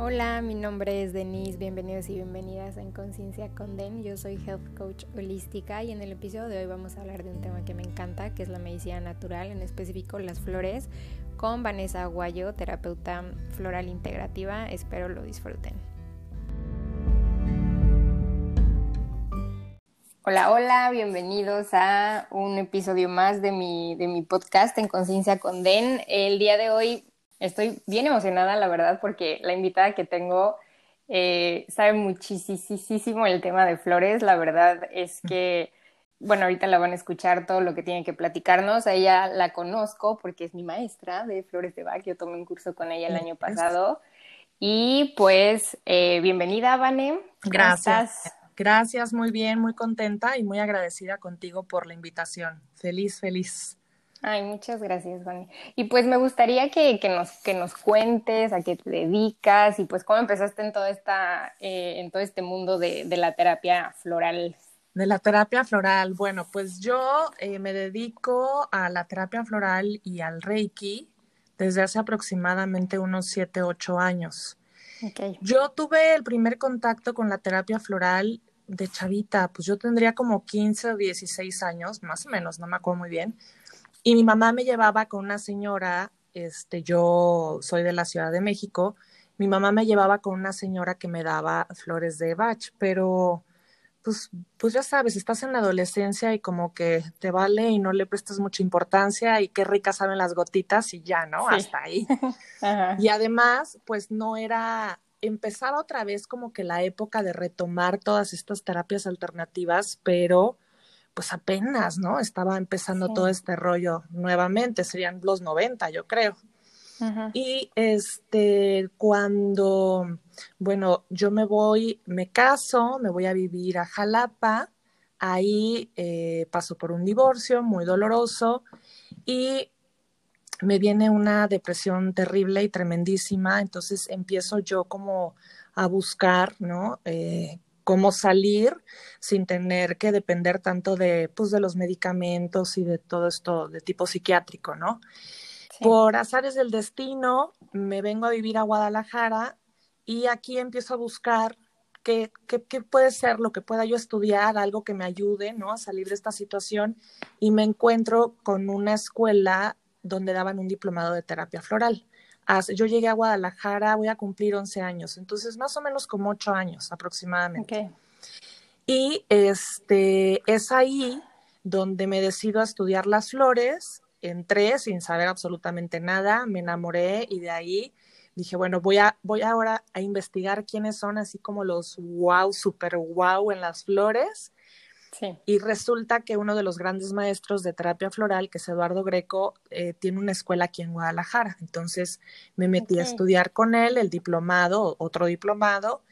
Hola, mi nombre es Denise, bienvenidos y bienvenidas a En Conciencia con Den. Yo soy Health Coach Holística y en el episodio de hoy vamos a hablar de un tema que me encanta, que es la medicina natural, en específico las flores, con Vanessa Aguayo, terapeuta floral integrativa. Espero lo disfruten. Hola, hola, bienvenidos a un episodio más de mi, de mi podcast En Conciencia con Den. El día de hoy Estoy bien emocionada, la verdad, porque la invitada que tengo eh, sabe muchísimo el tema de flores. La verdad es que, bueno, ahorita la van a escuchar todo lo que tiene que platicarnos. A ella la conozco porque es mi maestra de flores de Bach. Yo tomé un curso con ella el año pasado. Y pues, eh, bienvenida, Vane. Gracias. Gracias, muy bien, muy contenta y muy agradecida contigo por la invitación. Feliz, feliz. Ay, muchas gracias, Juan. Y pues me gustaría que, que, nos, que nos cuentes a qué te dedicas y pues cómo empezaste en, toda esta, eh, en todo este mundo de, de, la terapia floral. De la terapia floral, bueno, pues yo eh, me dedico a la terapia floral y al Reiki desde hace aproximadamente unos 7, 8 años. Okay. Yo tuve el primer contacto con la terapia floral de chavita, pues yo tendría como 15 o 16 años, más o menos, no me acuerdo muy bien y mi mamá me llevaba con una señora, este, yo soy de la Ciudad de México, mi mamá me llevaba con una señora que me daba flores de bach, pero pues, pues ya sabes, estás en la adolescencia y como que te vale y no le prestas mucha importancia y qué ricas saben las gotitas y ya, ¿no? Hasta ahí. Y además, pues no era, empezaba otra vez como que la época de retomar todas estas terapias alternativas, pero pues apenas, ¿no? Estaba empezando todo este rollo nuevamente, serían los 90, yo creo. Y este, cuando, bueno, yo me voy, me caso, me voy a vivir a Jalapa, ahí eh, paso por un divorcio muy doloroso y me viene una depresión terrible y tremendísima, entonces empiezo yo como a buscar, ¿no? Eh, cómo salir sin tener que depender tanto de, pues, de los medicamentos y de todo esto de tipo psiquiátrico, ¿no? Por azares del destino, me vengo a vivir a Guadalajara y aquí empiezo a buscar qué, qué, qué, puede ser lo que pueda yo estudiar, algo que me ayude, ¿no? A salir de esta situación y me encuentro con una escuela donde daban un diplomado de terapia floral yo llegué a Guadalajara, voy a cumplir 11 años, entonces más o menos como 8 años aproximadamente. Y este, es ahí donde me decido a estudiar las flores, entré sin saber absolutamente nada, me enamoré y de ahí dije, bueno, voy, a, voy ahora a investigar quiénes son así como los wow, super wow en las flores y resulta que uno de los grandes maestros de terapia floral, que es Eduardo Greco, eh, tiene una escuela aquí en Guadalajara. Entonces me metí a estudiar con él el diplomado, otro diplomado,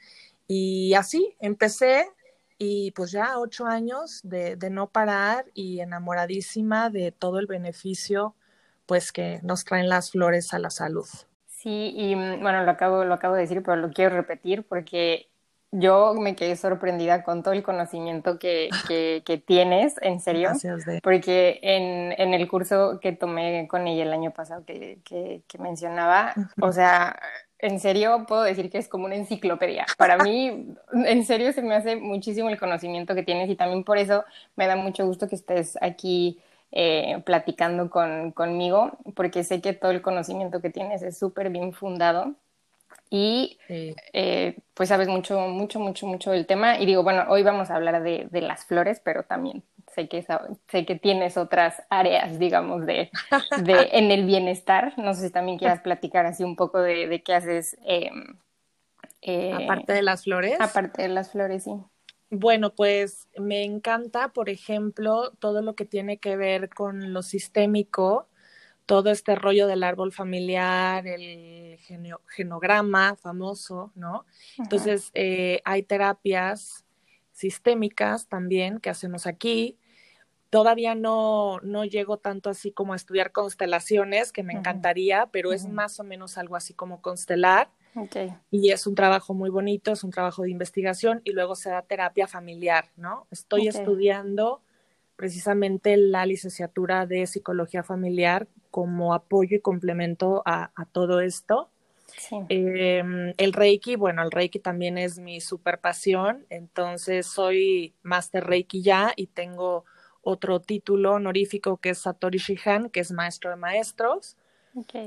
y así empecé y pues ya ocho años de, de no parar y enamoradísima de todo el beneficio pues que nos traen las flores a la salud. Sí, y mm, bueno, lo acabo, lo acabo de decir, pero lo quiero repetir porque yo me quedé sorprendida con todo el conocimiento que, que, tienes, en serio. Porque en, en, el curso que tomé con ella el año pasado que, que mencionaba, o sea, en serio puedo decir que es como una enciclopedia. Para mí, en serio, se me hace muchísimo el conocimiento que tienes y también por eso me da mucho gusto que estés aquí eh, platicando con, conmigo, porque sé que todo el conocimiento que tienes es súper bien fundado y eh, pues sabes mucho, mucho, mucho, mucho del tema. Y digo, bueno, hoy vamos a hablar de, de las flores, pero también sé que, sé que tienes otras áreas, digamos, de, de, en el bienestar. No sé si también quieras platicar así un poco de, de qué haces. Eh, eh, aparte de las flores. Aparte de las flores, sí. Bueno, pues me encanta, por ejemplo, todo lo que tiene que ver con lo sistémico todo este rollo del árbol familiar, el genograma famoso, ¿no? Entonces, eh, hay terapias sistémicas también que hacemos aquí. Todavía no, no llego tanto así como a estudiar constelaciones, que me encantaría, pero es más o menos algo así como constelar. Okay. Y es un trabajo muy bonito, es un trabajo de investigación y luego se da terapia familiar, ¿no? Estoy estudiando precisamente la licenciatura de psicología familiar como apoyo y complemento a, todo esto. Em, el Reiki, bueno, el Reiki también es mi super pasión, entonces soy Master Reiki ya y tengo otro título honorífico que es Satori Shihan, que es maestro de maestros.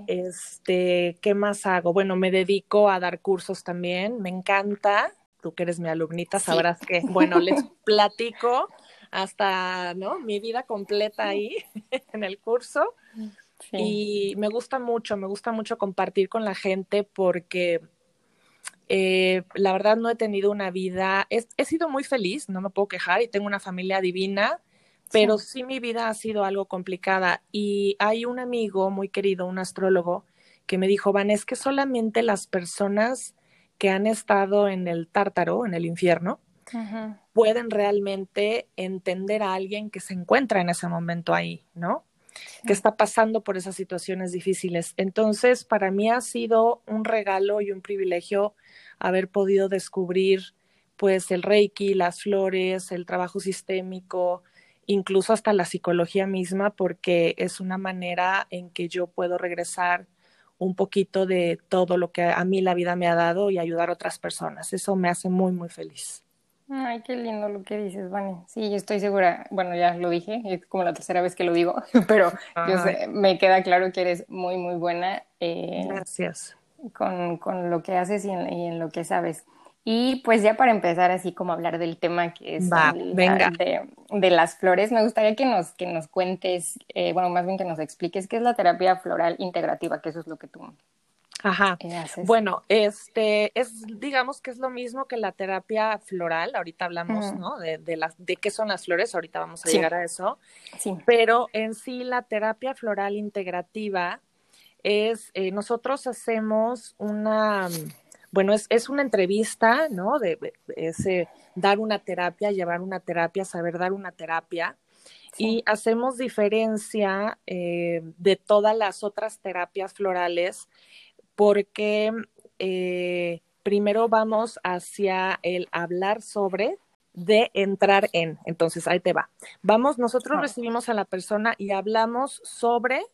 Este, ¿qué más hago? Bueno, me dedico a dar cursos también, me encanta. Tú que eres mi alumnita sabrás que, bueno, les platico hasta, ¿no? Mi vida completa ahí en el curso. Y me gusta mucho, me gusta mucho compartir con la gente porque eh, la verdad no he tenido una vida, he, sido muy feliz, no me puedo quejar y tengo una familia divina, pero sí. mi vida ha sido algo complicada. Y hay un amigo muy querido, un astrólogo, que me dijo, Van, es que solamente las personas que han estado en el tártaro, en el infierno, pueden realmente entender a alguien que se encuentra en ese momento ahí, ¿no? que está pasando por esas situaciones difíciles. Entonces, para mí ha sido un regalo y un privilegio haber podido descubrir pues el reiki, las flores, el trabajo sistémico, incluso hasta la psicología misma, porque es una manera en que yo puedo regresar un poquito de todo lo que a mí la vida me ha dado y ayudar a otras personas. Eso me hace muy, muy feliz. Ay, qué lindo lo que dices, Vane. Sí, yo estoy segura, bueno, ya lo dije, es como la tercera vez que lo digo, pero me queda claro que eres muy, muy buena. Eh, Gracias. Con, con, lo que haces y en, lo que sabes. Y pues ya para empezar así como hablar del tema que es De, de, las flores, me gustaría que nos, que nos cuentes, eh, bueno, más bien que nos expliques qué es la terapia floral integrativa, que eso es lo que tú Ajá. Bueno, este es, digamos que es lo mismo que la terapia floral. Ahorita hablamos, ¿no? De, de, las, de qué son las flores. Ahorita vamos a llegar a eso. Sí. Pero en sí la terapia floral integrativa es, eh, nosotros hacemos una, bueno, es, es una entrevista, ¿no? De, ese dar una terapia, llevar una terapia, saber dar una terapia. Y hacemos diferencia eh, de todas las otras terapias florales porque eh, primero vamos hacia el hablar sobre de entrar en. Entonces, ahí te va. Vamos, nosotros recibimos a la persona y hablamos sobre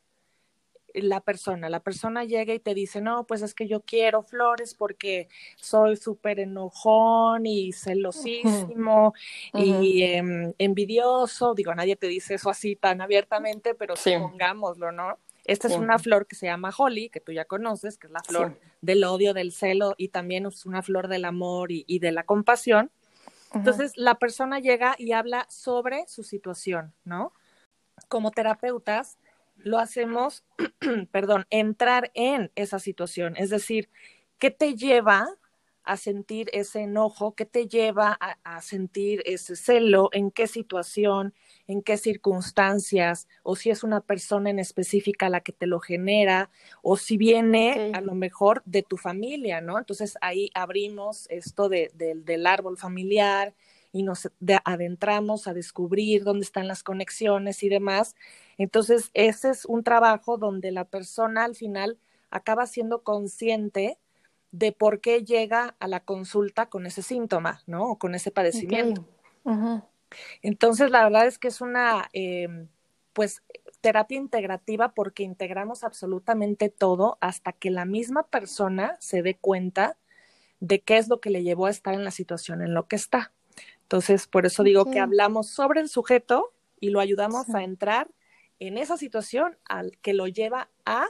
la persona. La persona llega y te dice, no, pues es que yo quiero flores porque soy súper enojón y celosísimo y em, envidioso. Digo, nadie te dice eso así tan abiertamente, pero pongámoslo, ¿no? Esta es una flor que se llama holly, que tú ya conoces, que es la flor del odio, del celo y también es una flor del amor y, de la compasión. Entonces, la persona llega y habla sobre su situación, ¿no? Como terapeutas, lo hacemos, perdón, entrar en esa situación, es decir, ¿qué te lleva a sentir ese enojo? ¿Qué te lleva a sentir ese celo? ¿En qué situación? en qué circunstancias, o si es una persona en específica la que te lo genera, o si viene a lo mejor de tu familia, ¿no? Entonces ahí abrimos esto de, del árbol familiar y nos adentramos a descubrir dónde están las conexiones y demás. Entonces ese es un trabajo donde la persona al final acaba siendo consciente de por qué llega a la consulta con ese síntoma, ¿no? O con ese padecimiento. Entonces, la verdad es que es una, em, pues, terapia integrativa porque integramos absolutamente todo hasta que la misma persona se dé cuenta de qué es lo que le llevó a estar en la situación en lo que está. Entonces, por eso digo que hablamos sobre el sujeto y lo ayudamos a entrar en esa situación al que lo lleva a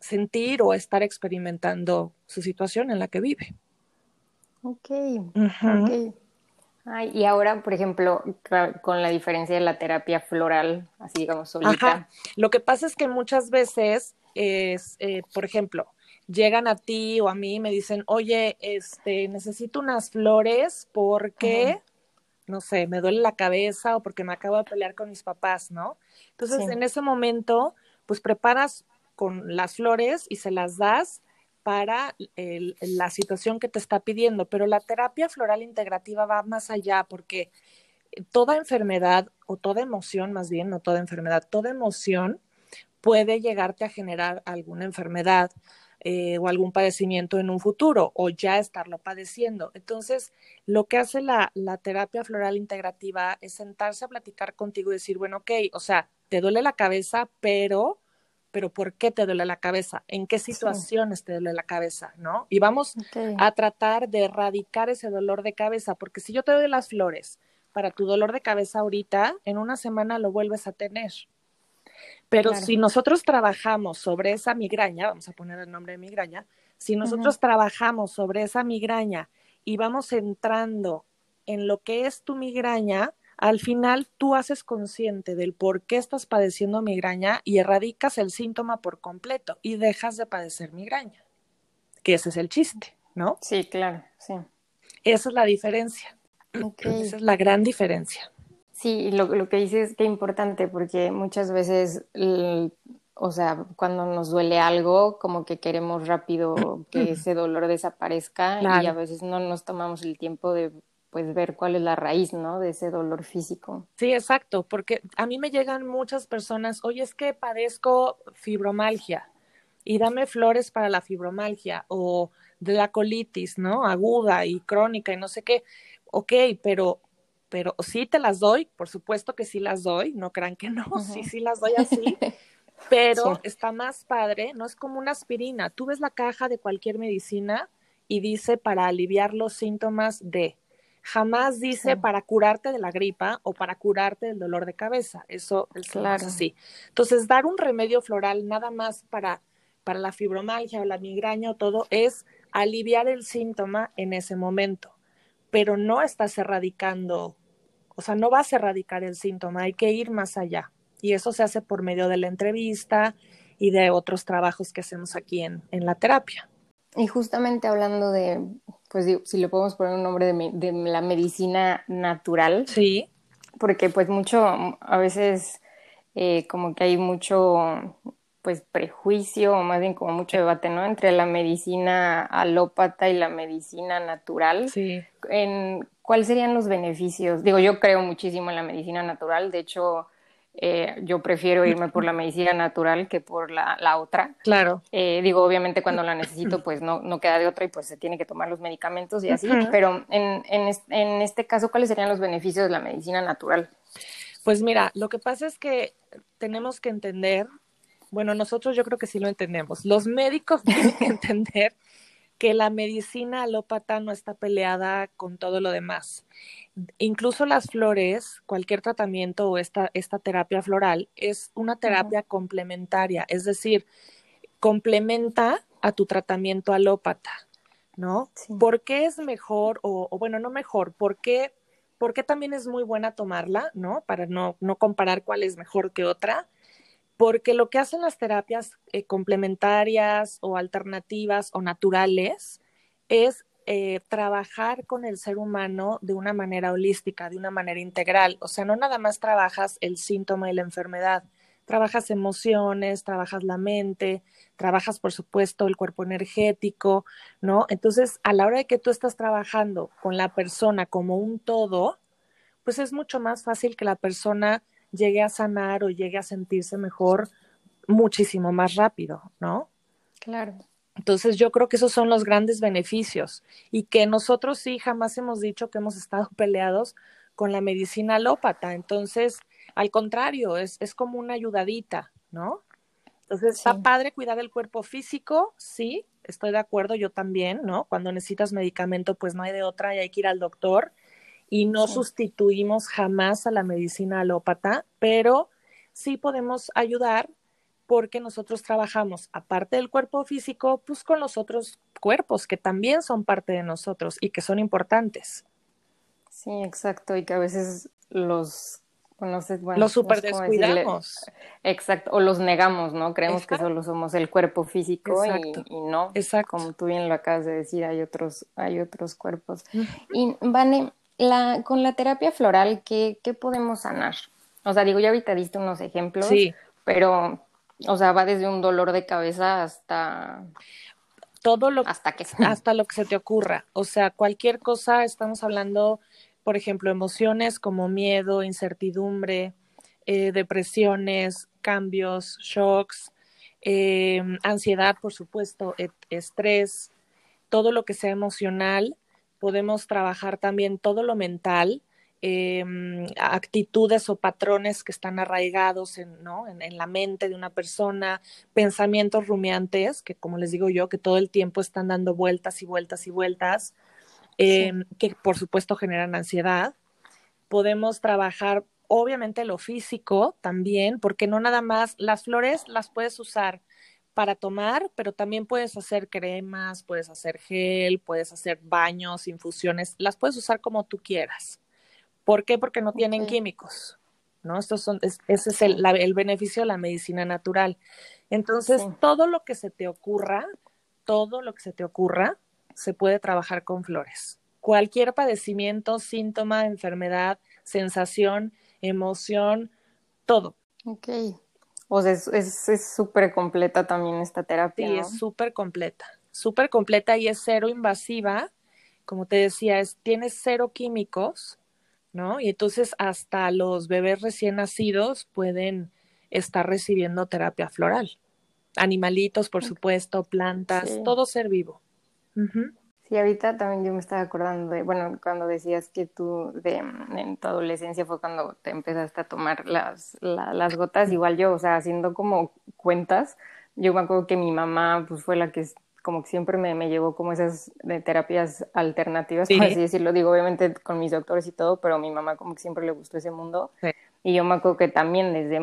sentir o estar experimentando su situación en la que vive. Ok, ok y ahora, por ejemplo, con la diferencia de la terapia floral, así digamos, solita. Lo que pasa es que muchas veces es, eh, por ejemplo, llegan a ti o a mí y me dicen, oye, este, necesito unas flores porque, no sé, me duele la cabeza o porque me acabo de pelear con mis papás, ¿no? Entonces, en ese momento, pues preparas con las flores y se las das para la situación que te está pidiendo, pero la terapia floral integrativa va más allá porque toda enfermedad o toda emoción, más bien, no toda enfermedad, toda emoción puede llegarte a generar alguna enfermedad eh, o algún padecimiento en un futuro o ya estarlo padeciendo. Entonces, lo que hace la, la terapia floral integrativa es sentarse a platicar contigo y decir, bueno, ok, o sea, te duele la cabeza, pero pero ¿por qué te duele la cabeza? ¿En qué situaciones te duele la cabeza? ¿No? Y vamos a tratar de erradicar ese dolor de cabeza, porque si yo te doy las flores para tu dolor de cabeza ahorita, en una semana lo vuelves a tener. Pero si nosotros trabajamos sobre esa migraña, vamos a poner el nombre de migraña, si nosotros trabajamos sobre esa migraña y vamos entrando en lo que es tu migraña, al final tú haces consciente del por qué estás padeciendo migraña y erradicas el síntoma por completo y dejas de padecer migraña, que ese es el chiste, ¿no? Sí, claro, sí. Esa es la diferencia. Esa es la gran diferencia. Sí, lo, lo que dices es que importante porque muchas veces, o sea, cuando nos duele algo, como que queremos rápido que ese dolor desaparezca y a veces no nos tomamos el tiempo de pues ver cuál es la raíz, ¿no? De ese dolor físico. Sí, exacto, porque a mí me llegan muchas personas, oye, es que padezco fibromalgia y dame flores para la fibromalgia o de la colitis, ¿no? Aguda y crónica y no sé qué. Ok, pero, pero sí te las doy, por supuesto que sí las doy, no crean que no, sí, sí las doy así. Pero está más padre, no es como una aspirina. Tú ves la caja de cualquier medicina y dice para aliviar los síntomas de jamás dice para curarte de la gripa o para curarte del dolor de cabeza. Eso es claro. así. Entonces, dar un remedio floral nada más para, para la fibromalgia o la migraña o todo es aliviar el síntoma en ese momento, pero no estás erradicando, o sea, no vas a erradicar el síntoma, hay que ir más allá. Y eso se hace por medio de la entrevista y de otros trabajos que hacemos aquí en, en la terapia. Y justamente hablando de, pues si le podemos poner un nombre de, la medicina natural. Sí. Porque pues mucho, a veces eh, como que hay mucho pues prejuicio o más bien como mucho debate, ¿no? Entre la medicina alópata y la medicina natural. Sí. En, ¿Cuáles serían los beneficios? Digo, yo creo muchísimo en la medicina natural, de hecho, eh, yo prefiero irme por la medicina natural que por la, la otra. Claro. Eh, digo, obviamente cuando la necesito, pues no, no queda de otra y pues se tiene que tomar los medicamentos y así. Pero en, en, en este caso, ¿cuáles serían los beneficios de la medicina natural? Pues mira, lo que pasa es que tenemos que entender, bueno, nosotros yo creo que sí lo entendemos, los médicos tienen que entender que la medicina alópata no está peleada con todo lo demás incluso las flores, cualquier tratamiento o esta, esta terapia floral es una terapia complementaria, es decir, complementa a tu tratamiento alópata, ¿no? ¿Por qué es mejor, o, bueno, no mejor, ¿por qué, también es muy buena tomarla, ¿no? Para no, no comparar cuál es mejor que otra. Porque lo que hacen las terapias eh, complementarias o alternativas o naturales es eh, trabajar con el ser humano de una manera holística, de una manera integral. O sea, no nada más trabajas el síntoma y la enfermedad, trabajas emociones, trabajas la mente, trabajas, por supuesto, el cuerpo energético, ¿no? Entonces, a la hora de que tú estás trabajando con la persona como un todo, pues es mucho más fácil que la persona llegue a sanar o llegue a sentirse mejor muchísimo más rápido, ¿no? Claro. Entonces yo creo que esos son los grandes beneficios y que nosotros sí jamás hemos dicho que hemos estado peleados con la medicina alópata. Entonces, al contrario, es, es como una ayudadita, ¿no? Entonces, está padre cuidar el cuerpo físico, sí, estoy de acuerdo, yo también, ¿no? Cuando necesitas medicamento, pues no hay de otra y hay que ir al doctor y no sustituimos jamás a la medicina alópata, pero sí podemos ayudar porque nosotros trabajamos, aparte del cuerpo físico, pues con los otros cuerpos que también son parte de nosotros y que son importantes. Sí, exacto, y que a veces los bueno, los super descuidamos. Exacto, o los negamos, ¿no? Creemos que solo somos el cuerpo físico y, no. Exacto. Como tú bien lo acabas de decir, hay otros, hay otros cuerpos. Y Vane, la, con la terapia floral, ¿qué, ¿qué podemos sanar? O sea, digo, ya ahorita diste unos ejemplos, sí. pero o sea, va desde un dolor de cabeza hasta todo lo hasta que hasta lo que se te ocurra. O sea, cualquier cosa, estamos hablando, por ejemplo, emociones como miedo, incertidumbre, eh, depresiones, cambios, shocks, eh, ansiedad, por supuesto, estrés, todo lo que sea emocional. Podemos trabajar también todo lo mental, em, actitudes o patrones que están arraigados en, ¿no? en, la mente de una persona, pensamientos rumiantes, que como les digo yo, que todo el tiempo están dando vueltas y vueltas y vueltas, em, que por supuesto generan ansiedad. Podemos trabajar obviamente lo físico también, porque no nada más las flores las puedes usar para tomar, pero también puedes hacer cremas, puedes hacer gel, puedes hacer baños, infusiones, las puedes usar como tú quieras. ¿Por qué? Porque no tienen químicos, ¿no? Estos son, ese es el, el, beneficio de la medicina natural. Entonces, todo lo que se te ocurra, todo lo que se te ocurra, se puede trabajar con flores. Cualquier padecimiento, síntoma, enfermedad, sensación, emoción, todo. Ok. O sea, es súper completa también esta terapia. Sí, es súper completa, súper completa y es cero invasiva. Como te decía, es, tiene cero químicos, ¿no? Y entonces hasta los bebés recién nacidos pueden estar recibiendo terapia floral. Animalitos, por supuesto, plantas, todo ser vivo. Sí, ahorita también yo me estaba acordando de, bueno, cuando decías que tú de, en tu adolescencia fue cuando te empezaste a tomar las, las gotas, igual yo, o sea, haciendo como cuentas, yo me acuerdo que mi mamá pues fue la que como que siempre me, me llevó como esas de terapias alternativas, por así decirlo, digo, obviamente con mis doctores y todo, pero a mi mamá como que siempre le gustó ese mundo. Y yo me acuerdo que también desde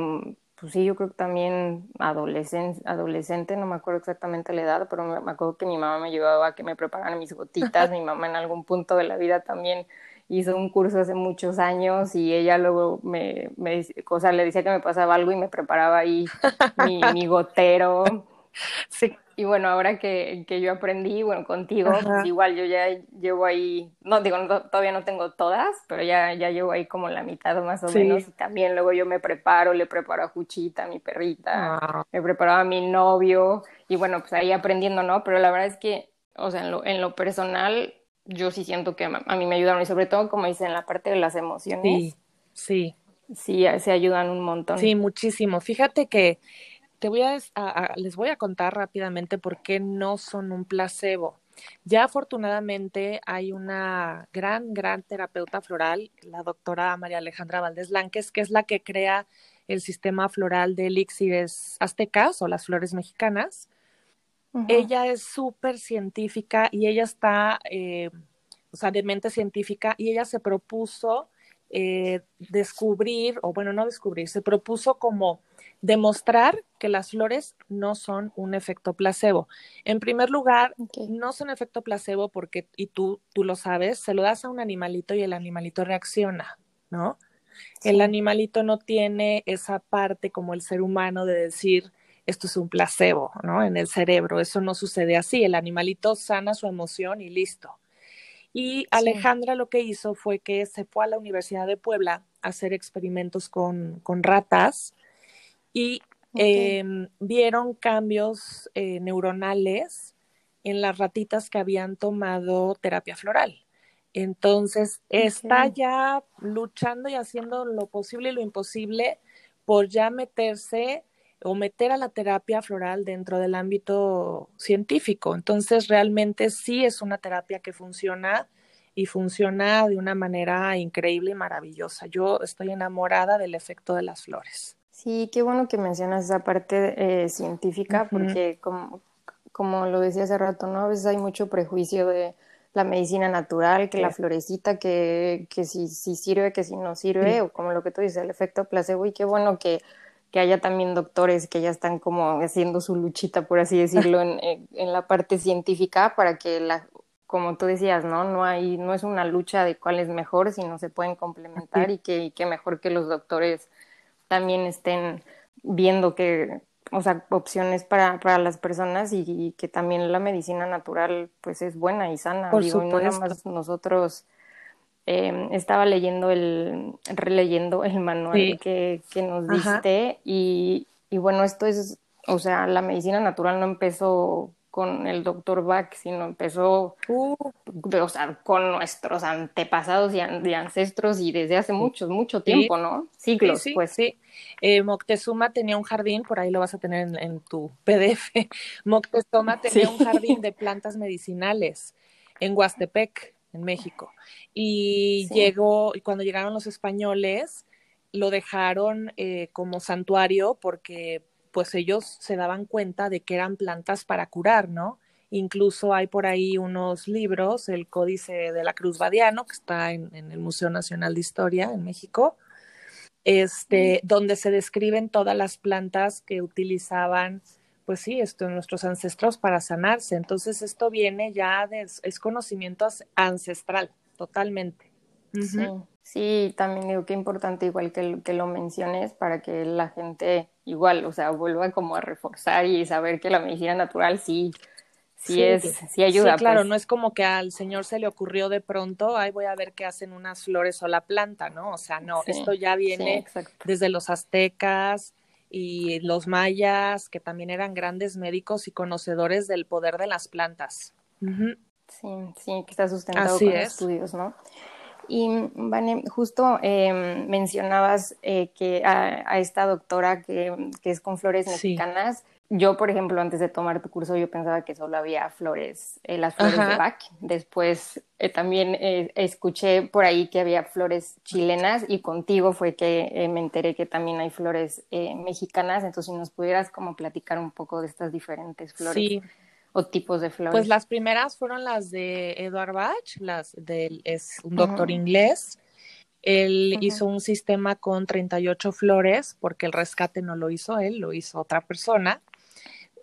pues sí, yo creo que también adolescente, adolescente, no me acuerdo exactamente la edad, pero me, acuerdo que mi mamá me llevaba a que me prepararan mis gotitas, mi mamá en algún punto de la vida también hizo un curso hace muchos años y ella luego me, me o sea, le decía que me pasaba algo y me preparaba ahí mi, mi gotero. Sí. Y bueno, ahora que, que yo aprendí, bueno, contigo, pues igual yo ya llevo ahí, no digo, todavía no tengo todas, pero ya, ya llevo ahí como la mitad más o menos. Y también luego yo me preparo, le preparo a Juchita, mi perrita, ah. me preparo a mi novio, y bueno, pues ahí aprendiendo, ¿no? Pero la verdad es que, o sea, en lo, en lo personal, yo sí siento que a mí me ayudaron, y sobre todo, como dice, en la parte de las emociones. Sí, sí. Sí, se ayudan un montón. Sí, muchísimo. Fíjate que te voy a, les voy a contar rápidamente por qué no son un placebo. Ya afortunadamente hay una gran, gran terapeuta floral, la doctora María Alejandra Valdés Lánquez, que es la que crea el sistema floral de elixires aztecas o las flores mexicanas. Ella es súper científica y ella está, eh, o sea, de mente científica y ella se propuso eh, descubrir, o bueno, no descubrir, se propuso como demostrar que las flores no son un efecto placebo. En primer lugar, no son efecto placebo porque, y tú, tú lo sabes, se lo das a un animalito y el animalito reacciona, ¿no? El animalito no tiene esa parte como el ser humano de decir, esto es un placebo, ¿no? En el cerebro, eso no sucede así. El animalito sana su emoción y listo. Y Alejandra lo que hizo fue que se fue a la Universidad de Puebla a hacer experimentos con, ratas y em, vieron cambios eh, neuronales en las ratitas que habían tomado terapia floral. Entonces, está ya luchando y haciendo lo posible y lo imposible por ya meterse o meter a la terapia floral dentro del ámbito científico. Entonces, realmente sí es una terapia que funciona y funciona de una manera increíble y maravillosa. Yo estoy enamorada del efecto de las flores. Sí, qué bueno que mencionas esa parte eh, científica, porque como, como lo decía hace rato, ¿no? A veces hay mucho prejuicio de la medicina natural, que la florecita, que, que si, si, sirve, que si no sirve, o como lo que tú dices, el efecto placebo, y qué bueno que que haya también doctores que ya están como haciendo su luchita, por así decirlo, en, en, la parte científica para que la, como tú decías, ¿no? No hay, no es una lucha de cuál es mejor, sino se pueden complementar y que, y que mejor que los doctores también estén viendo que, o sea, opciones para, para las personas y, que también la medicina natural pues es buena y sana. Por Digo, no más nosotros eh, estaba leyendo el, releyendo el manual que, que, nos diste y, y bueno, esto es, o sea, la medicina natural no empezó con el doctor Bach, sino empezó uh. o sea, con nuestros antepasados y, ancestros y desde hace mucho, mucho tiempo, ¿no? Siglos, pues. Sí, eh, Moctezuma tenía un jardín, por ahí lo vas a tener en, tu PDF. Moctezuma tenía un jardín de plantas medicinales en Huastepec en México. Y llegó, y cuando llegaron los españoles, lo dejaron eh, como santuario porque pues ellos se daban cuenta de que eran plantas para curar, ¿no? Incluso hay por ahí unos libros, el Códice de la Cruz Badiano, que está en, el Museo Nacional de Historia en México, este, donde se describen todas las plantas que utilizaban, pues sí, esto, nuestros ancestros para sanarse. Entonces, esto viene ya de, es conocimiento ancestral, totalmente. sí. También digo que importante igual que, que lo menciones para que la gente igual, o sea, vuelva como a reforzar y saber que la medicina natural sí sí, es, sí ayuda. Sí, claro, pues. no es como que al señor se le ocurrió de pronto, ay, voy a ver qué hacen unas flores o la planta, ¿no? O sea, no, esto ya viene desde los aztecas y los mayas, que también eran grandes médicos y conocedores del poder de las plantas. Sí, sí, que está sustentado con estudios, ¿no? Y, Vane, justo em, mencionabas eh, que a, esta doctora que, que, es con flores mexicanas, yo, por ejemplo, antes de tomar tu curso, yo pensaba que solo había flores, eh, las flores de Bach. Después eh, también eh, escuché por ahí que había flores chilenas y contigo fue que me enteré que también hay flores mexicanas. Entonces, si nos pudieras como platicar un poco de estas diferentes flores. O tipos de flores. Pues las primeras fueron las de Edward Bach, las del, es un doctor inglés. Él hizo un sistema con 38 flores, porque el rescate no lo hizo él, lo hizo otra persona.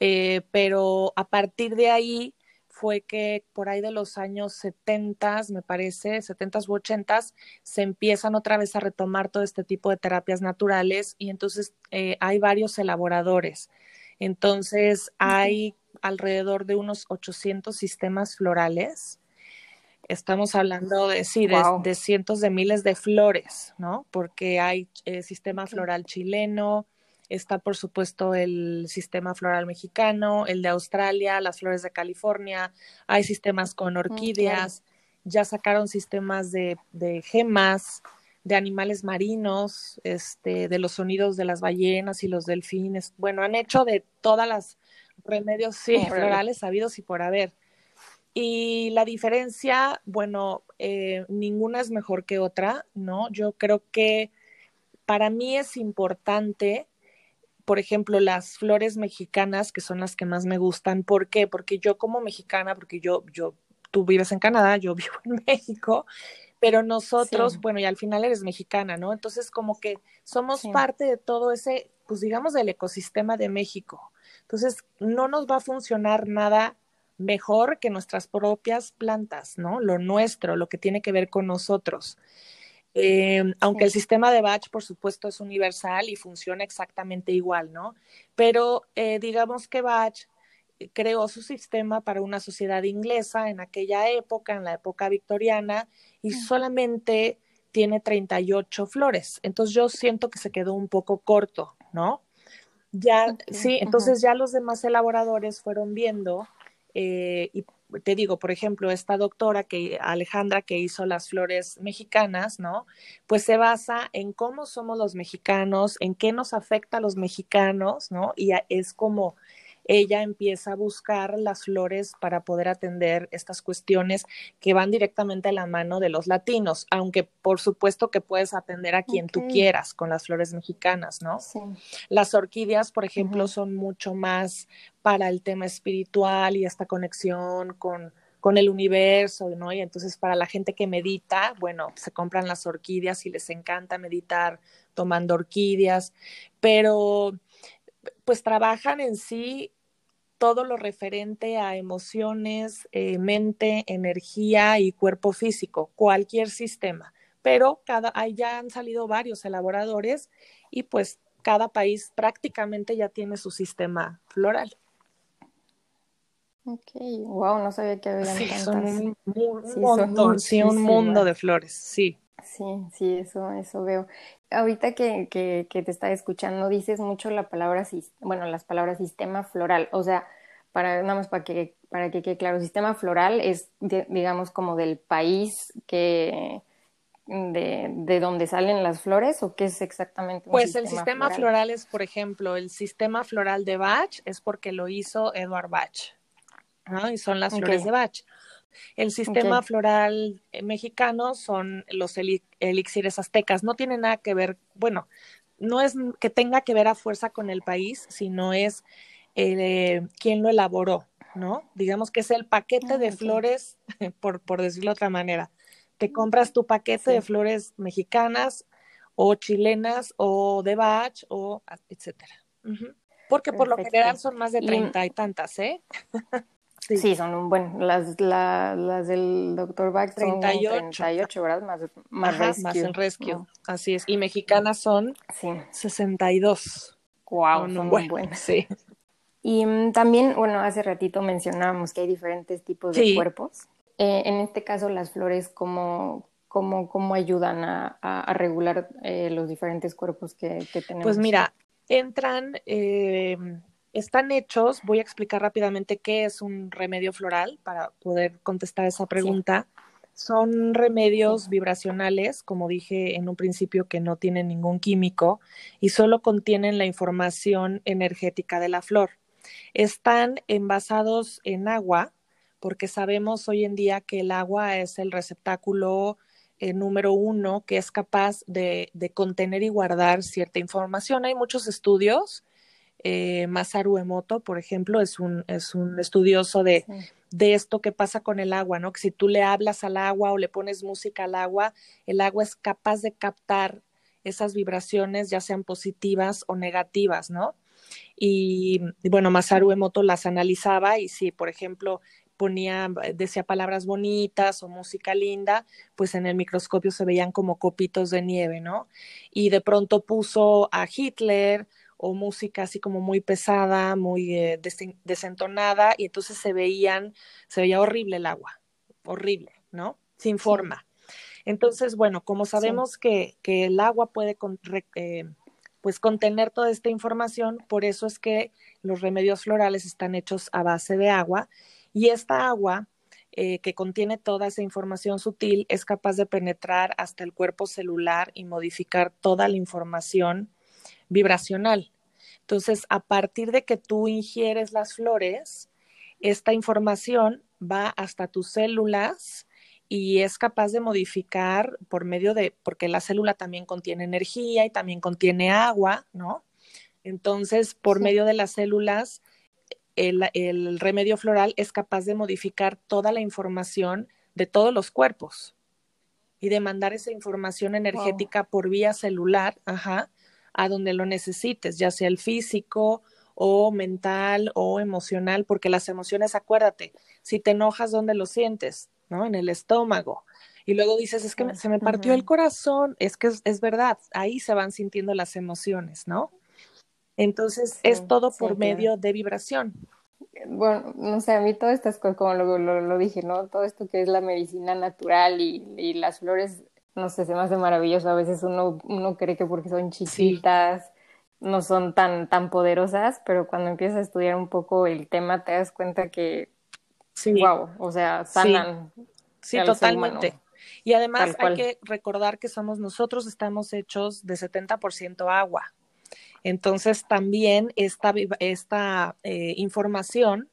Eh, pero a partir de ahí fue que por ahí de los años 70, me parece, 70 u 80, se empiezan otra vez a retomar todo este tipo de terapias naturales y entonces eh, hay varios elaboradores. Entonces hay alrededor de unos 800 sistemas florales. Estamos hablando de, sí, de, cientos de miles de flores, ¿no? Porque hay eh, sistema floral chileno, Está, por supuesto, el sistema floral mexicano, el de Australia, las flores de California. Hay sistemas con mm, orquídeas. Ya sacaron sistemas de, de, gemas, de animales marinos, este, de los sonidos de las ballenas y los delfines. Bueno, han hecho de todas las remedios florales sabidos y por haber. Y la diferencia, bueno, eh, ninguna es mejor que otra, ¿no? Yo creo que para mí es importante por ejemplo, las flores mexicanas, que son las que más me gustan. ¿Por qué? Porque yo como mexicana, porque yo, yo, tú vives en Canadá, yo vivo en México, pero nosotros, bueno, y al final eres mexicana, ¿no? Entonces, como que somos parte de todo ese, pues digamos, del ecosistema de México. Entonces, no nos va a funcionar nada mejor que nuestras propias plantas, ¿no? Lo nuestro, lo que tiene que ver con nosotros. Eh, aunque el sistema de batch, por supuesto, es universal y funciona exactamente igual, ¿no? Pero eh, digamos que Bach eh, creó su sistema para una sociedad inglesa en aquella época, en la época victoriana, y solamente tiene 38 flores. Entonces yo siento que se quedó un poco corto, ¿no? Ya, sí, entonces ya los demás elaboradores fueron viendo y te digo, por ejemplo, esta doctora que Alejandra que hizo las flores mexicanas, ¿no? Pues se basa en cómo somos los mexicanos, en qué nos afecta a los mexicanos, ¿no? Y es como ella empieza a buscar las flores para poder atender estas cuestiones que van directamente a la mano de los latinos, aunque por supuesto que puedes atender a quien tú quieras con las flores mexicanas, ¿no? Sí. Las orquídeas, por ejemplo, son mucho más para el tema espiritual y esta conexión con, con el universo, ¿no? Y entonces para la gente que medita, bueno, se compran las orquídeas y les encanta meditar tomando orquídeas, pero pues trabajan en sí todo lo referente a emociones, eh, mente, energía y cuerpo físico, cualquier sistema. Pero cada, ahí ya han salido varios elaboradores y pues cada país prácticamente ya tiene su sistema floral. Ok, wow, no sabía que había sí, son un, montón, sí, un mundo de flores, sí. Sí, sí, eso, eso veo. Ahorita que, que, que, te está escuchando, dices mucho la palabra, bueno, las palabras sistema floral. O sea, para, nada más para que, para que quede claro, sistema floral es, digamos, como del país que, de, de donde salen las flores o qué es exactamente? pues el sistema floral? es, por ejemplo, el sistema floral de Bach es porque lo hizo Edward Bach, ¿no? Y son las flores de Bach. El sistema floral eh, mexicano son los elixires aztecas. No tiene nada que ver, bueno, no es que tenga que ver a fuerza con el país, sino es eh, quien lo elaboró, ¿no? Digamos que es el paquete de ah, flores, por, por decirlo de otra manera. Te compras tu paquete de flores mexicanas o chilenas o de Bach o etcétera. Porque por lo general son más de treinta y, tantas, ¿eh? sí. son un buen. Las, las del Dr. Bach son 38, ¿verdad? Más, más rescue. Más el rescue, así es. Y mexicanas son sí. 62. Wow, son muy buenas. Sí. Y mm, también, bueno, hace ratito mencionábamos que hay diferentes tipos de cuerpos. Eh, en este caso, las flores, ¿cómo, cómo, cómo ayudan a, regular eh, los diferentes cuerpos que, tenemos? Pues mira, entran, eh, están hechos, voy a explicar rápidamente qué es un remedio floral para poder contestar esa pregunta. Son remedios vibracionales, como dije en un principio, que no tienen ningún químico y solo contienen la información energética de la flor. Están envasados en agua, porque sabemos hoy en día que el agua es el receptáculo eh, número uno que es capaz de, contener y guardar cierta información. Hay muchos estudios. Eh, Masaru Emoto, por ejemplo, es un, es un estudioso de, de esto que pasa con el agua, ¿no? Que si tú le hablas al agua o le pones música al agua, el agua es capaz de captar esas vibraciones, ya sean positivas o negativas, ¿no? Y, y bueno, Masaru Emoto las analizaba y si, por ejemplo, ponía, decía palabras bonitas o música linda, pues en el microscopio se veían como copitos de nieve, ¿no? Y de pronto puso a Hitler o música así como muy pesada, muy eh, desentonada, y entonces se veían, se veía horrible el agua, horrible, ¿no? Sin forma. Entonces, bueno, como sabemos que, que, el agua puede eh, pues contener toda esta información, por eso es que los remedios florales están hechos a base de agua y esta agua eh, que contiene toda esa información sutil es capaz de penetrar hasta el cuerpo celular y modificar toda la información vibracional. Entonces, a partir de que tú ingieres las flores, esta información va hasta tus células y es capaz de modificar por medio de, porque la célula también contiene energía y también contiene agua, ¿no? Entonces, por medio de las células el, remedio floral es capaz de modificar toda la información de todos los cuerpos y de mandar esa información energética por vía celular, ajá, a donde lo necesites, ya sea el físico o mental o emocional, porque las emociones, acuérdate, si te enojas, ¿dónde lo sientes? ¿No? En el estómago. Y luego dices, es que se me partió el corazón, es que es, verdad, ahí se van sintiendo las emociones, ¿no? Entonces, es todo por medio de vibración. Bueno, no sé, a mí todas estas cosas, como lo, lo, dije, ¿no? Todo esto que es la medicina natural y, y, las flores, no sé, se me hace maravilloso. A veces uno, uno cree que porque son chiquitas no son tan, tan poderosas, pero cuando empiezas a estudiar un poco el tema te das cuenta que, sí. wow, o sea, sanan. Sí, totalmente. Y además hay que recordar que somos nosotros, estamos hechos de 70% agua. Entonces también esta, esta eh, información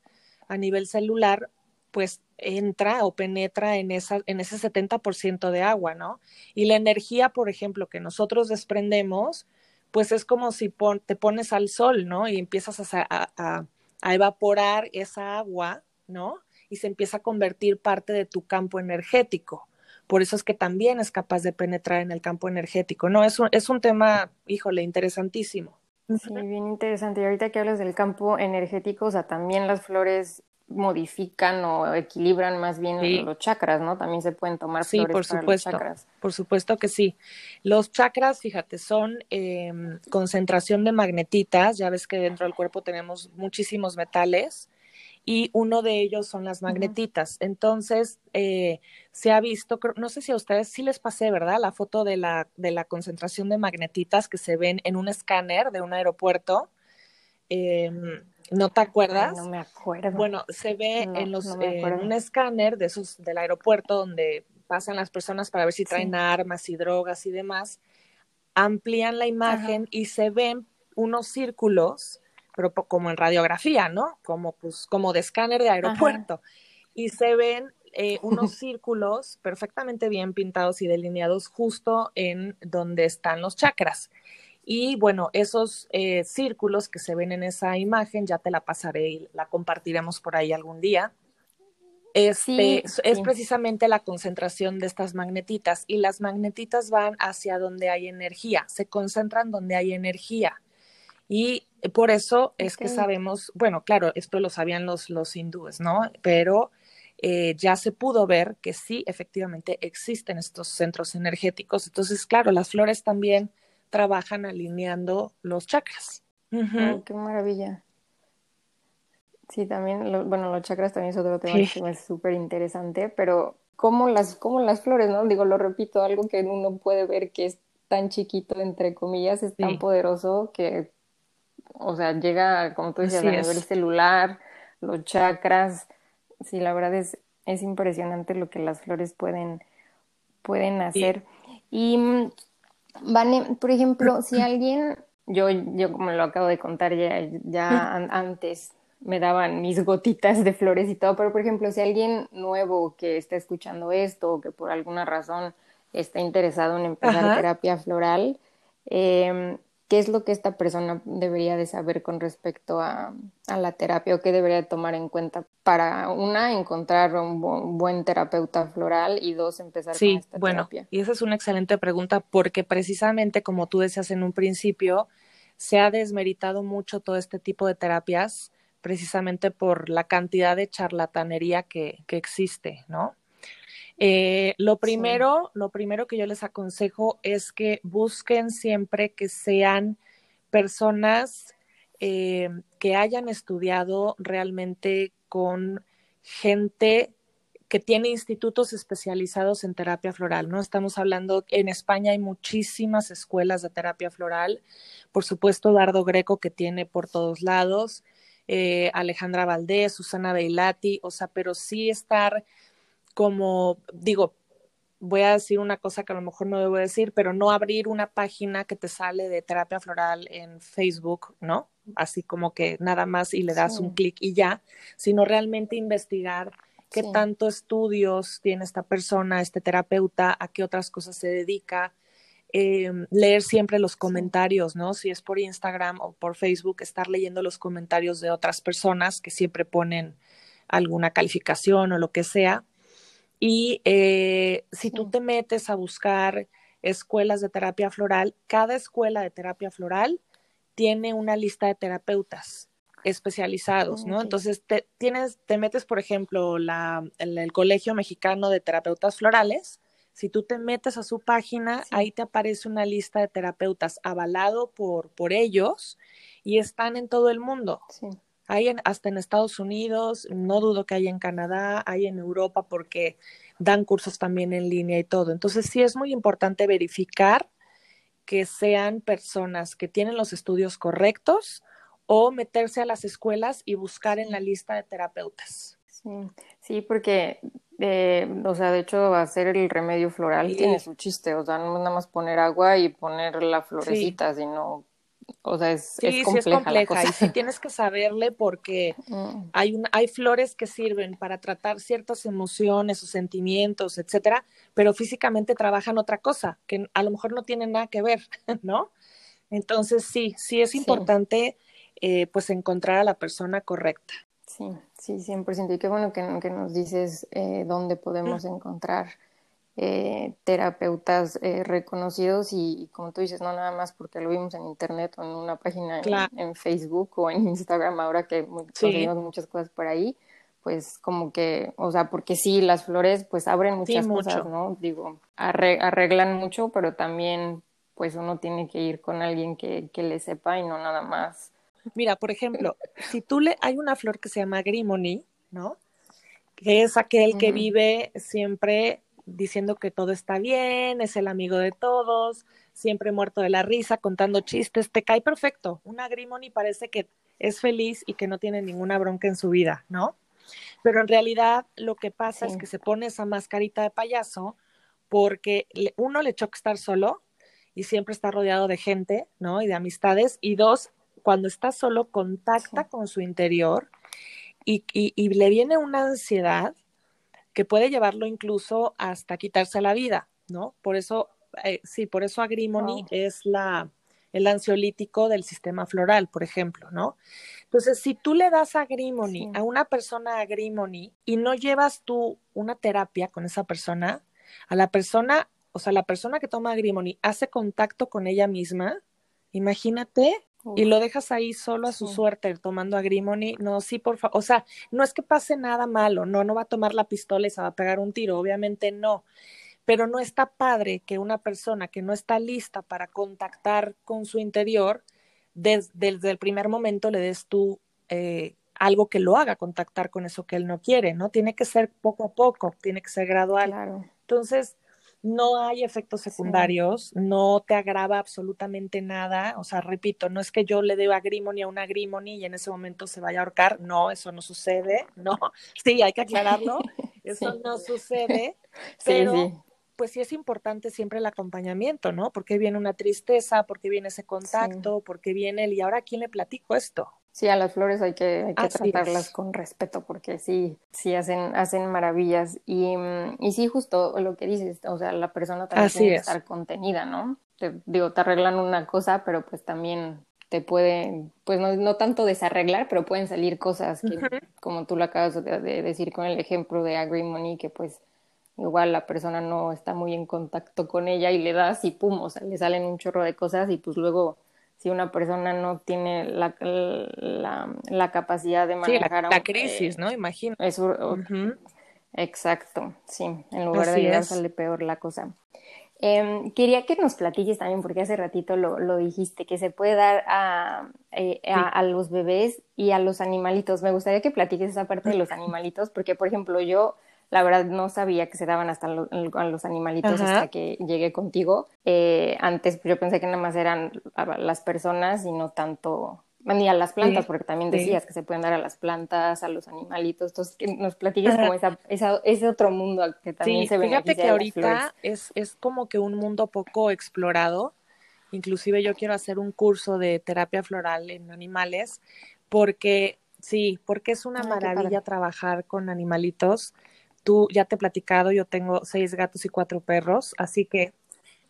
a nivel celular pues entra o penetra en, esa, en ese 70% de agua, ¿no? Y la energía, por ejemplo, que nosotros desprendemos, pues es como si te pones al sol, ¿no? Y empiezas a, evaporar esa agua, ¿no? Y se empieza a convertir parte de tu campo energético. Por eso es que también es capaz de penetrar en el campo energético. No, es un, es un tema, híjole, interesantísimo. Sí, bien interesante. Y ahorita que hablas del campo energético, o sea, también las flores modifican o equilibran más bien los chakras, ¿no? También se pueden tomar sí, flores por supuesto, los chakras. Por supuesto que sí. Los chakras, fíjate, son em, concentración de magnetitas. Ya ves que dentro del cuerpo tenemos muchísimos metales y uno de ellos son las magnetitas. Entonces, eh, se ha visto, no sé si a ustedes sí les pasé, ¿verdad? La foto de la, de la concentración de magnetitas que se ven en un escáner de un aeropuerto. Em, ¿No te acuerdas? no me acuerdo. Bueno, se ve en, los, en un escáner de esos, del aeropuerto donde pasan las personas para ver si traen armas y drogas y demás. Amplían la imagen y se ven unos círculos pero como en radiografía, ¿no? Como, pues, como de escáner de aeropuerto. Y se ven eh, unos círculos perfectamente bien pintados y delineados justo en donde están los chakras. Y bueno, esos eh, círculos que se ven en esa imagen, ya te la pasaré y la compartiremos por ahí algún día. Este, es precisamente la concentración de estas magnetitas y las magnetitas van hacia donde hay energía, se concentran donde hay energía. Y por eso es que sabemos, bueno, claro, esto lo sabían los, los hindúes, ¿no? Pero eh, ya se pudo ver que sí, efectivamente existen estos centros energéticos. Entonces, claro, las flores también trabajan alineando los chakras. qué maravilla. Sí, también, bueno, los chakras también es otro tema que es súper interesante, pero como las, como las flores, ¿no? Digo, lo repito, algo que uno puede ver que es tan chiquito, entre comillas, es tan poderoso que, o sea, llega, como tú decías, a nivel celular, los chakras, sí, la verdad es, es impresionante lo que las flores pueden, pueden hacer. Y Vane, por ejemplo, si alguien, yo, yo como lo acabo de contar ya, ya antes, me daban mis gotitas de flores y todo, pero por ejemplo, si alguien nuevo que está escuchando esto o que por alguna razón está interesado en empezar terapia floral, eh, qué es lo que esta persona debería de saber con respecto a, la terapia o qué debería tomar en cuenta para, una, encontrar un, buen terapeuta floral y dos, empezar con esta bueno, Y esa es una excelente pregunta porque precisamente como tú decías en un principio, se ha desmeritado mucho todo este tipo de terapias precisamente por la cantidad de charlatanería que, que existe, ¿no? Eh, lo primero, lo primero que yo les aconsejo es que busquen siempre que sean personas eh, que hayan estudiado realmente con gente que tiene institutos especializados en terapia floral, ¿no? Estamos hablando, en España hay muchísimas escuelas de terapia floral, por supuesto, Dardo Greco que tiene por todos lados, eh, Alejandra Valdés, Susana Beilati, o sea, pero sí estar como, digo, voy a decir una cosa que a lo mejor no debo decir, pero no abrir una página que te sale de terapia floral en Facebook, ¿no? Así como que nada más y le das un clic y ya, sino realmente investigar qué tanto estudios tiene esta persona, este terapeuta, a qué otras cosas se dedica, eh, leer siempre los comentarios, ¿no? Si es por Instagram o por Facebook, estar leyendo los comentarios de otras personas que siempre ponen alguna calificación o lo que sea y eh, si tú te metes a buscar escuelas de terapia floral, cada escuela de terapia floral tiene una lista de terapeutas especializados, ¿no? Entonces, te, tienes, te metes, por ejemplo, la, el, Colegio Mexicano de Terapeutas Florales. Si tú te metes a su página, ahí te aparece una lista de terapeutas avalado por, por ellos y están en todo el mundo. Sí. Hay hasta en Estados Unidos, no dudo que hay en Canadá, hay en Europa porque dan cursos también en línea y todo. Entonces sí es muy importante verificar que sean personas que tienen los estudios correctos o meterse a las escuelas y buscar en la lista de terapeutas. Sí, sí porque, eh, o sea, de hecho, hacer el remedio floral tiene su chiste, o sea, no nada más poner agua y poner la florecita, sino o sea, es, sí, compleja. Sí, es compleja y sí tienes que saberle porque mm. hay, hay flores que sirven para tratar ciertas emociones o sentimientos, etcétera, pero físicamente trabajan otra cosa que a lo mejor no tiene nada que ver, ¿no? Entonces sí, sí es importante eh, pues encontrar a la persona correcta. Sí, sí, 100%. Y qué bueno que, que nos dices eh, dónde podemos encontrar eh, terapeutas eh, reconocidos y, como tú dices, no nada más porque lo vimos en internet o en una página en, Facebook o en Instagram, ahora que conseguimos muchas cosas por ahí, pues como que, o sea, porque sí, las flores pues abren muchas cosas, ¿no? Digo, arreglan mucho, pero también pues uno tiene que ir con alguien que, que le sepa y no nada más. Mira, por ejemplo, si tú le, hay una flor que se llama Grimony, ¿no? Que es aquel que vive siempre diciendo que todo está bien, es el amigo de todos, siempre muerto de la risa, contando chistes, te cae perfecto. Una Grimony parece que es feliz y que no tiene ninguna bronca en su vida, ¿no? Pero en realidad lo que pasa es que se pone esa mascarita de payaso porque uno le choca estar solo y siempre está rodeado de gente, ¿no? Y de amistades. Y dos, cuando está solo, contacta con su interior y, y, y le viene una ansiedad que puede llevarlo incluso hasta quitarse la vida, ¿no? Por eso, eh, sí, por eso Agrimony es la, el ansiolítico del sistema floral, por ejemplo, ¿no? Entonces, si tú le das Agrimony a una persona Agrimony y no llevas tú una terapia con esa persona, a la persona, o sea, la persona que toma Agrimony hace contacto con ella misma, imagínate y lo dejas ahí solo a su suerte tomando agrimony, no, sí, por favor, o sea, no es que pase nada malo, no, no va a tomar la pistola y se va a pegar un tiro, obviamente no, pero no está padre que una persona que no está lista para contactar con su interior, desde el primer momento le des tú eh, algo que lo haga contactar con eso que él no quiere, ¿no? Tiene que ser poco a poco, tiene que ser gradual. Entonces, no hay efectos secundarios, no te agrava absolutamente nada. O sea, repito, no es que yo le dé agrimony a una agrimony y en ese momento se vaya a ahorcar. No, eso no sucede. No, sí, hay que aclararlo. Eso no sucede. Pero, pues sí es importante siempre el acompañamiento, ¿no? Porque viene una tristeza, porque viene ese contacto, porque viene el, y ahora a quién le platico esto. Sí, a las flores hay que, hay que tratarlas con respeto porque sí, sí hacen, hacen maravillas. Y, y sí, justo lo que dices, o sea, la persona también tiene que estar contenida, ¿no? Te, digo, te arreglan una cosa, pero pues también te pueden, pues no, no tanto desarreglar, pero pueden salir cosas que, como tú lo acabas de, decir con el ejemplo de Agrimony, que pues igual la persona no está muy en contacto con ella y le das y pum, o sea, le salen un chorro de cosas y pues luego si una persona no tiene la, la, capacidad de manejar... Sí, la, crisis, ¿no? Imagino. Exacto, sí, en lugar de ayudar sale peor la cosa. Em, quería que nos platiques también, porque hace ratito lo, lo dijiste, que se puede dar a, eh, a, a, los bebés y a los animalitos. Me gustaría que platiques esa parte de los animalitos, porque, por ejemplo, yo la verdad no sabía que se daban hasta a los animalitos hasta que llegué contigo. Eh, antes yo pensé que nada más eran las personas y no tanto ni a las plantas, porque también decías que se pueden dar a las plantas, a los animalitos. Entonces, que nos platiques como esa, ese otro mundo que también se ve. Fíjate que ahorita es, es como que un mundo poco explorado. Inclusive yo quiero hacer un curso de terapia floral en animales, porque sí, porque es una maravilla trabajar con animalitos Tú ya te he platicado, yo tengo seis gatos y cuatro perros, así que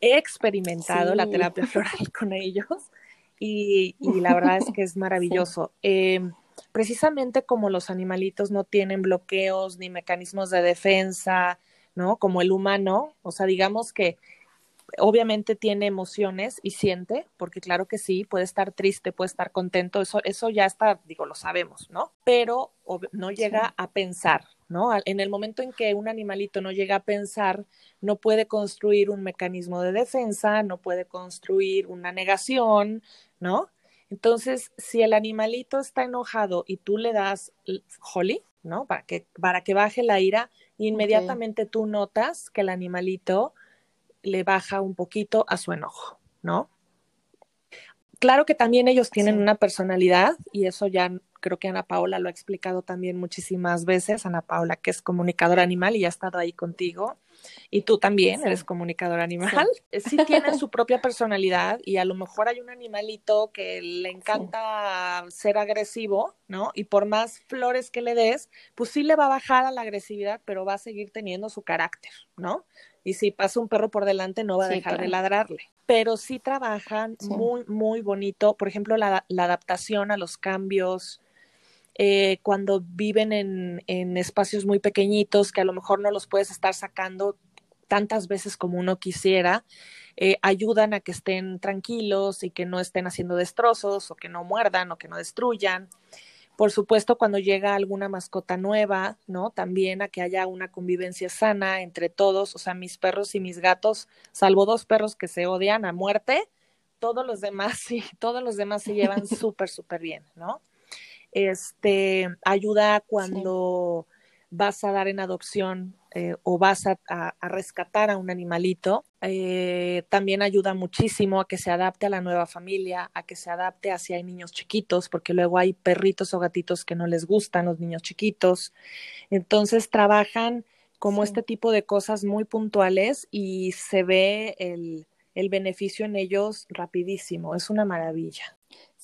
he experimentado la terapia floral con ellos y, la verdad es que es maravilloso. Em, precisamente como los animalitos no tienen bloqueos ni mecanismos de defensa, ¿no? Como el humano, o sea, digamos que obviamente tiene emociones y siente, porque claro que sí, puede estar triste, puede estar contento, eso, eso ya está, digo, lo sabemos, ¿no? Pero no llega a pensar, ¿no? En el momento en que un animalito no llega a pensar, no puede construir un mecanismo de defensa, no puede construir una negación, ¿no? Entonces, si el animalito está enojado y tú le das holly, ¿no? Para que, para que baje la ira, inmediatamente tú notas que el animalito le baja un poquito a su enojo, ¿no? Claro que también ellos tienen una personalidad y eso ya creo que Ana Paola lo ha explicado también muchísimas veces, Ana Paola que es comunicadora animal y ha estado ahí contigo. Y tú también eres comunicadora animal. Sí. tienen su propia personalidad y a lo mejor hay un animalito que le encanta ser agresivo, ¿no? Y por más flores que le des, pues sí le va a bajar a la agresividad, pero va a seguir teniendo su carácter, ¿no? Y si pasa un perro por delante, no va a dejar de ladrarle. Pero sí trabajan muy, muy bonito. Por ejemplo, la, adaptación a los cambios, eh, cuando viven en, en, espacios muy pequeñitos que a lo mejor no los puedes estar sacando tantas veces como uno quisiera, eh, ayudan a que estén tranquilos y que no estén haciendo destrozos o que no muerdan o que no destruyan. Por supuesto, cuando llega alguna mascota nueva, ¿no? También a que haya una convivencia sana entre todos, o sea, mis perros y mis gatos, salvo dos perros que se odian a muerte, todos los demás sí, todos los demás se llevan súper, súper bien, ¿no? Este, ayuda cuando vas a dar en adopción eh, o vas a, rescatar a un animalito, eh, también ayuda muchísimo a que se adapte a la nueva familia, a que se adapte a si hay niños chiquitos, porque luego hay perritos o gatitos que no les gustan los niños chiquitos. Entonces trabajan como este tipo de cosas muy puntuales y se ve el, el beneficio en ellos rapidísimo. Es una maravilla.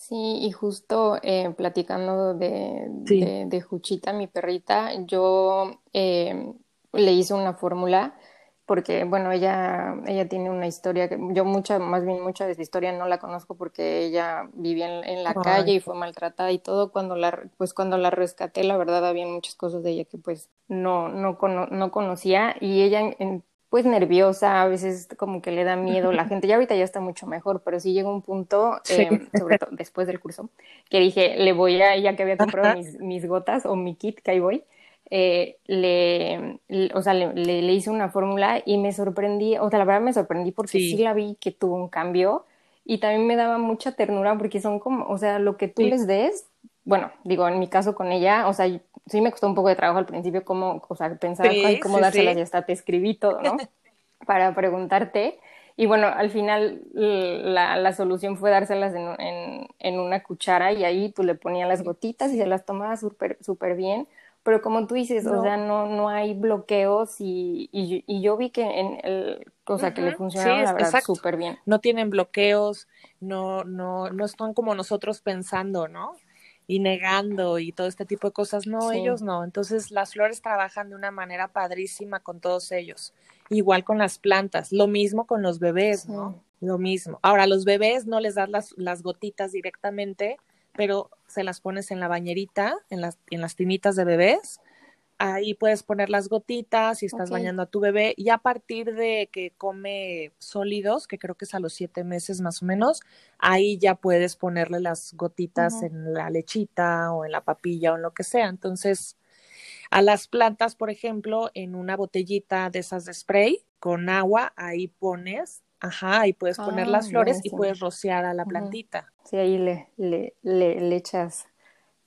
Sí, y justo eh, platicando de, de, Juchita, mi perrita, yo eh, le hice una fórmula porque, bueno, ella, ella tiene una historia, que yo mucha, más bien mucha de esa historia no la conozco porque ella vivía en, la calle y fue maltratada y todo. Cuando la, pues cuando la rescaté, la verdad, había muchas cosas de ella que pues no, no, no conocía y ella en, pues nerviosa, a veces como que le da miedo la gente. Ya ahorita ya está mucho mejor, pero sí llegó un punto, em, sobre todo después del curso, que dije, le voy a, ya que había comprado mis, mis, gotas o mi kit, que ahí voy, eh, le, o sea, le, le, hice una fórmula y me sorprendí, o sea, la verdad me sorprendí porque sí. la vi que tuvo un cambio y también me daba mucha ternura porque son como, o sea, lo que tú les des, bueno, digo, en mi caso con ella, o sea, sí me costó un poco de trabajo al principio, como, o sea, pensar cómo dárselas y hasta te escribí todo, ¿no? Para preguntarte. Y bueno, al final la, la solución fue dárselas en, en, en, una cuchara y ahí tú le ponías las gotitas y se las tomaba súper súper bien. Pero como tú dices, o sea, no, no hay bloqueos y, y, y, yo vi que en el, o sea, que le funcionaba la verdad súper bien. No tienen bloqueos, no, no, no están como nosotros pensando, ¿no? Y negando y todo este tipo de cosas. No, ellos no. Entonces las flores trabajan de una manera padrísima con todos ellos. Igual con las plantas. Lo mismo con los bebés, ¿no? Lo mismo. Ahora, los bebés no les das las, las gotitas directamente, pero se las pones en la bañerita, en las, en las tinitas de bebés ahí puedes poner las gotitas si estás bañando a tu bebé y a partir de que come sólidos, que creo que es a los siete meses más o menos, ahí ya puedes ponerle las gotitas en la lechita o en la papilla o en lo que sea. Entonces, a las plantas, por ejemplo, en una botellita de esas de spray con agua, ahí pones, ajá, ahí puedes poner las ah, flores y puedes rociar a la plantita. Sí, ahí le, le, le echas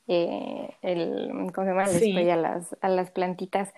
eh, el, ¿cómo se llama? El a las, a las plantitas.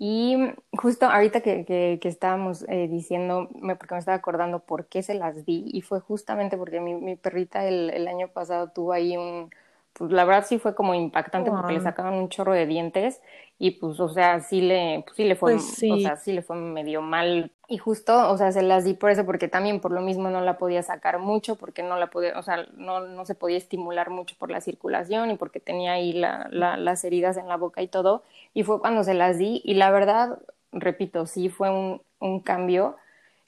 Y justo ahorita que, que, estábamos eh, diciendo, porque me estaba acordando por qué se las di, y fue justamente porque mi, mi perrita el, el, año pasado tuvo ahí un, pues la verdad sí fue como impactante porque le sacaban un chorro de dientes y pues, o sea, sí le, pues, sí le fue, pues o sea, sí le fue medio mal. Y justo, o sea, se las di por eso, porque también por lo mismo no la podía sacar mucho, porque no la podía, o sea, no, no se podía estimular mucho por la circulación y porque tenía ahí la, la, las heridas en la boca y todo. Y fue cuando se las di y la verdad, repito, sí fue un, un cambio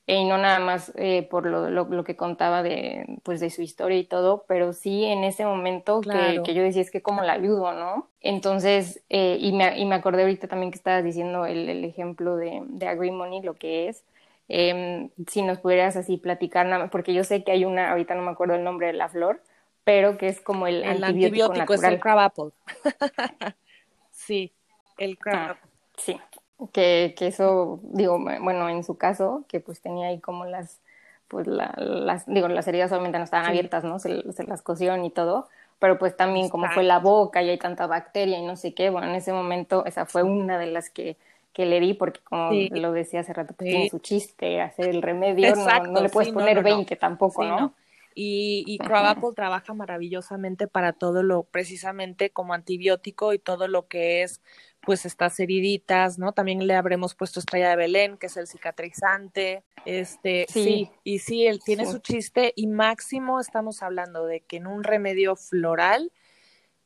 y no nada más eh, por lo, lo, que contaba de, pues, de su historia y todo, pero sí en ese momento que, que, yo decía, es que cómo la ayudo, ¿no? Entonces, eh, y, me, y me acordé ahorita también que estabas diciendo el, el ejemplo de, de Agrimoney, lo que es, eh, si nos pudieras así platicar, porque yo sé que hay una, ahorita no me acuerdo el nombre de la flor, pero que es como el, el antibiótico, antibiótico es el crabapple. sí, el crabapple. Ah, sí, que, que eso, digo, bueno, en su caso, que pues tenía ahí como las, pues la, las, digo, las heridas obviamente no estaban abiertas, ¿no? Se, se, las cosieron y todo, pero pues también como fue la boca y hay tanta bacteria y no sé qué, bueno, en ese momento esa fue una de las que, que le di porque como lo decía hace rato, pues tiene su chiste, hacer el remedio, no, no, le puedes poner 20 tampoco, ¿no? Y, y Crabapple trabaja maravillosamente para todo lo, precisamente como antibiótico y todo lo que es pues estas heriditas, ¿no? También le habremos puesto estrella de Belén, que es el cicatrizante, este, sí, y sí, él tiene su chiste y máximo estamos hablando de que en un remedio floral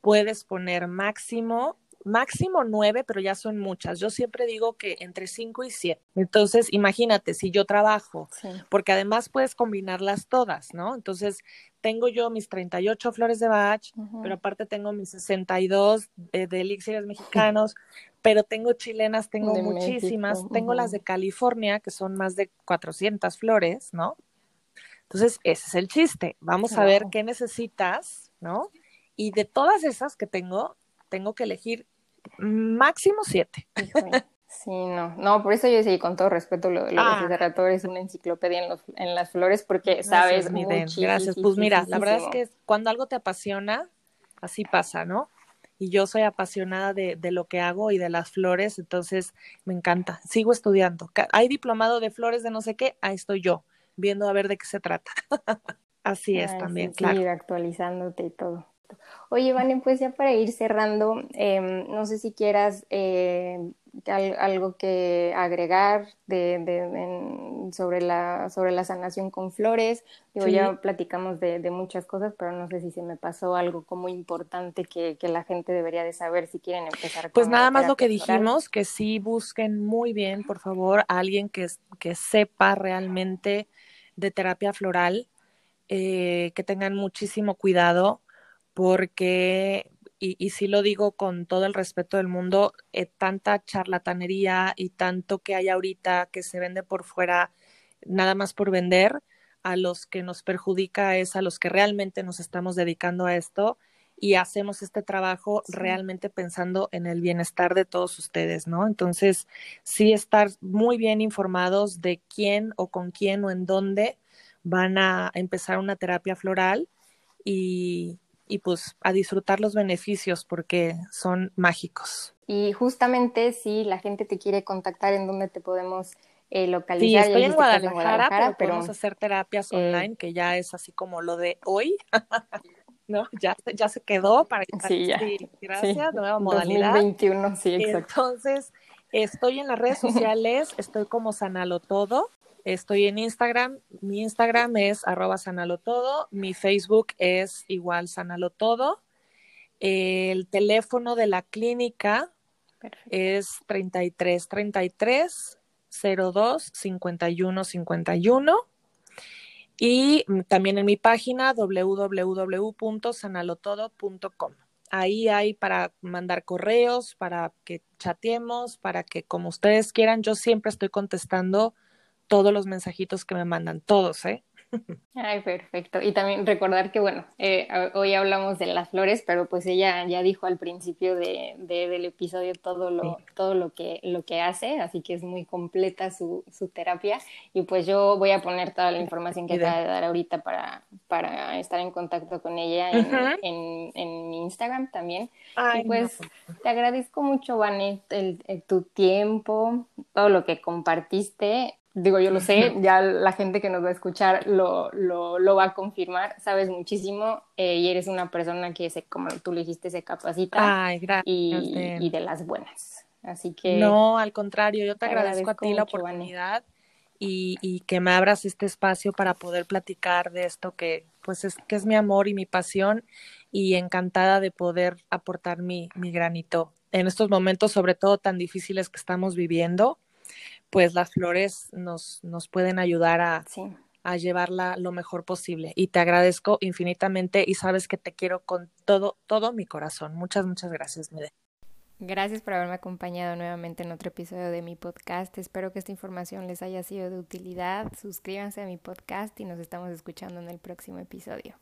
puedes poner máximo máximo nueve, pero ya son muchas. Yo siempre digo que entre cinco y siete. Entonces, imagínate, si yo trabajo, porque además puedes combinarlas todas, ¿no? Entonces, tengo yo mis 38 flores de Bach, pero aparte tengo mis 62 de, de elixires mexicanos, pero tengo chilenas, tengo muchísimas, tengo las de California, que son más de 400 flores, ¿no? Entonces, ese es el chiste. Vamos a ver qué necesitas, ¿no? Y de todas esas que tengo, tengo que elegir máximo siete. Sí, no, no, por eso yo sí, con todo respeto, lo, lo ah. de es una enciclopedia en, los, en las flores porque sabes mucho. Gracias, pues mira, la verdad es que cuando algo te apasiona, así pasa, ¿no? Y yo soy apasionada de, de lo que hago y de las flores, entonces me encanta. Sigo estudiando. Hay diplomado de flores de no sé qué, ahí estoy yo, viendo a ver de qué se trata. así es también, claro. Sí, actualizándote y todo. Oye, Vane, pues ya para ir cerrando, em, no sé si quieras eh, algo que agregar de, de, sobre, la, sobre la sanación con flores. Digo, ya platicamos de, de, muchas cosas, pero no sé si se me pasó algo como importante que, que la gente debería de saber si quieren empezar. Pues nada más lo que dijimos, que sí busquen muy bien, por favor, a alguien que, que sepa realmente de terapia floral, eh, que tengan muchísimo cuidado porque y, y sí lo digo con todo el respeto del mundo, eh, tanta charlatanería y tanto que hay ahorita que se vende por fuera nada más por vender, a los que nos perjudica es a los que realmente nos estamos dedicando a esto y hacemos este trabajo realmente pensando en el bienestar de todos ustedes, ¿no? Entonces, sí estar muy bien informados de quién o con quién o en dónde van a empezar una terapia floral y, y pues a disfrutar los beneficios porque son mágicos. Y justamente si la gente te quiere contactar, ¿en dónde te podemos eh, localizar? Sí, estoy en Guadalajara, pero, podemos hacer terapias eh, online, que ya es así como lo de hoy. ¿no? Ya, ya se quedó para sí, ya. gracias, nueva modalidad. 2021, sí, exacto. Entonces, estoy en las redes sociales, estoy como Sanalo Todo, Estoy en Instagram. Mi Instagram es arroba sanalotodo. Mi Facebook es igual sanalotodo. El teléfono de la clínica es 33 33 02 51 51. Y también en mi página www.sanalotodo.com. Ahí hay para mandar correos, para que chateemos, para que como ustedes quieran, yo siempre estoy contestando todos los mensajitos que me mandan, todos, ¿eh? Ay, perfecto. Y también recordar que, bueno, eh, hoy hablamos de las flores, pero pues ella ya dijo al principio de, del episodio todo lo, todo lo que, lo que hace, así que es muy completa su, su terapia. Y pues yo voy a poner toda la información que acaba de dar ahorita para, para estar en contacto con ella en, en, Instagram también. y pues te agradezco mucho, Vanet, el, tu tiempo, todo lo que compartiste digo, yo lo sé, ya la gente que nos va a escuchar lo, lo, lo va a confirmar, sabes muchísimo eh, y eres una persona que, se, como tú le dijiste, se capacita Ay, gracias, y, y, de las buenas. Así que... No, al contrario, yo te, agradezco, a ti la oportunidad y, y, que me abras este espacio para poder platicar de esto que, pues, es, que es mi amor y mi pasión y encantada de poder aportar mi, mi granito en estos momentos, sobre todo tan difíciles que estamos viviendo pues las flores nos, nos pueden ayudar a, a llevarla lo mejor posible. Y te agradezco infinitamente y sabes que te quiero con todo, todo mi corazón. Muchas, muchas gracias, Mide. Gracias por haberme acompañado nuevamente en otro episodio de mi podcast. Espero que esta información les haya sido de utilidad. Suscríbanse a mi podcast y nos estamos escuchando en el próximo episodio.